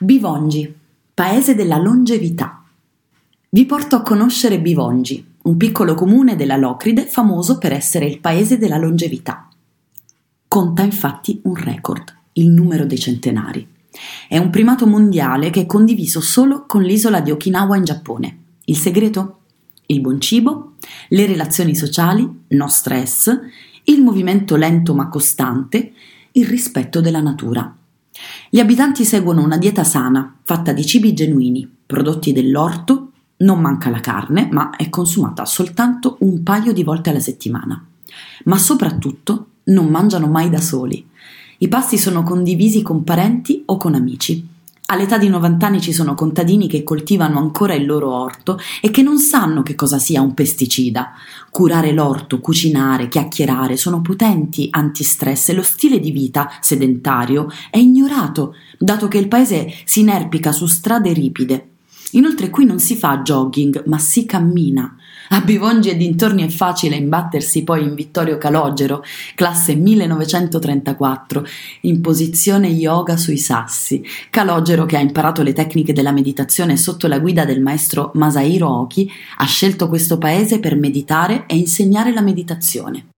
Bivongi, paese della longevità. Vi porto a conoscere Bivongi, un piccolo comune della Locride famoso per essere il paese della longevità. Conta infatti un record, il numero dei centenari. È un primato mondiale che è condiviso solo con l'isola di Okinawa in Giappone. Il segreto? Il buon cibo, le relazioni sociali, no stress, il movimento lento ma costante, il rispetto della natura. Gli abitanti seguono una dieta sana, fatta di cibi genuini, prodotti dell'orto, non manca la carne, ma è consumata soltanto un paio di volte alla settimana. Ma soprattutto non mangiano mai da soli. I pasti sono condivisi con parenti o con amici. All'età di 90 anni ci sono contadini che coltivano ancora il loro orto e che non sanno che cosa sia un pesticida. Curare l'orto, cucinare, chiacchierare sono potenti antistress e lo stile di vita sedentario è ignorato, dato che il paese si inerpica su strade ripide. Inoltre qui non si fa jogging, ma si cammina. A Bivongi e dintorni è facile imbattersi poi in Vittorio Calogero, classe 1934, in posizione yoga sui sassi. Calogero, che ha imparato le tecniche della meditazione sotto la guida del maestro Masahiro Oki, ha scelto questo paese per meditare e insegnare la meditazione.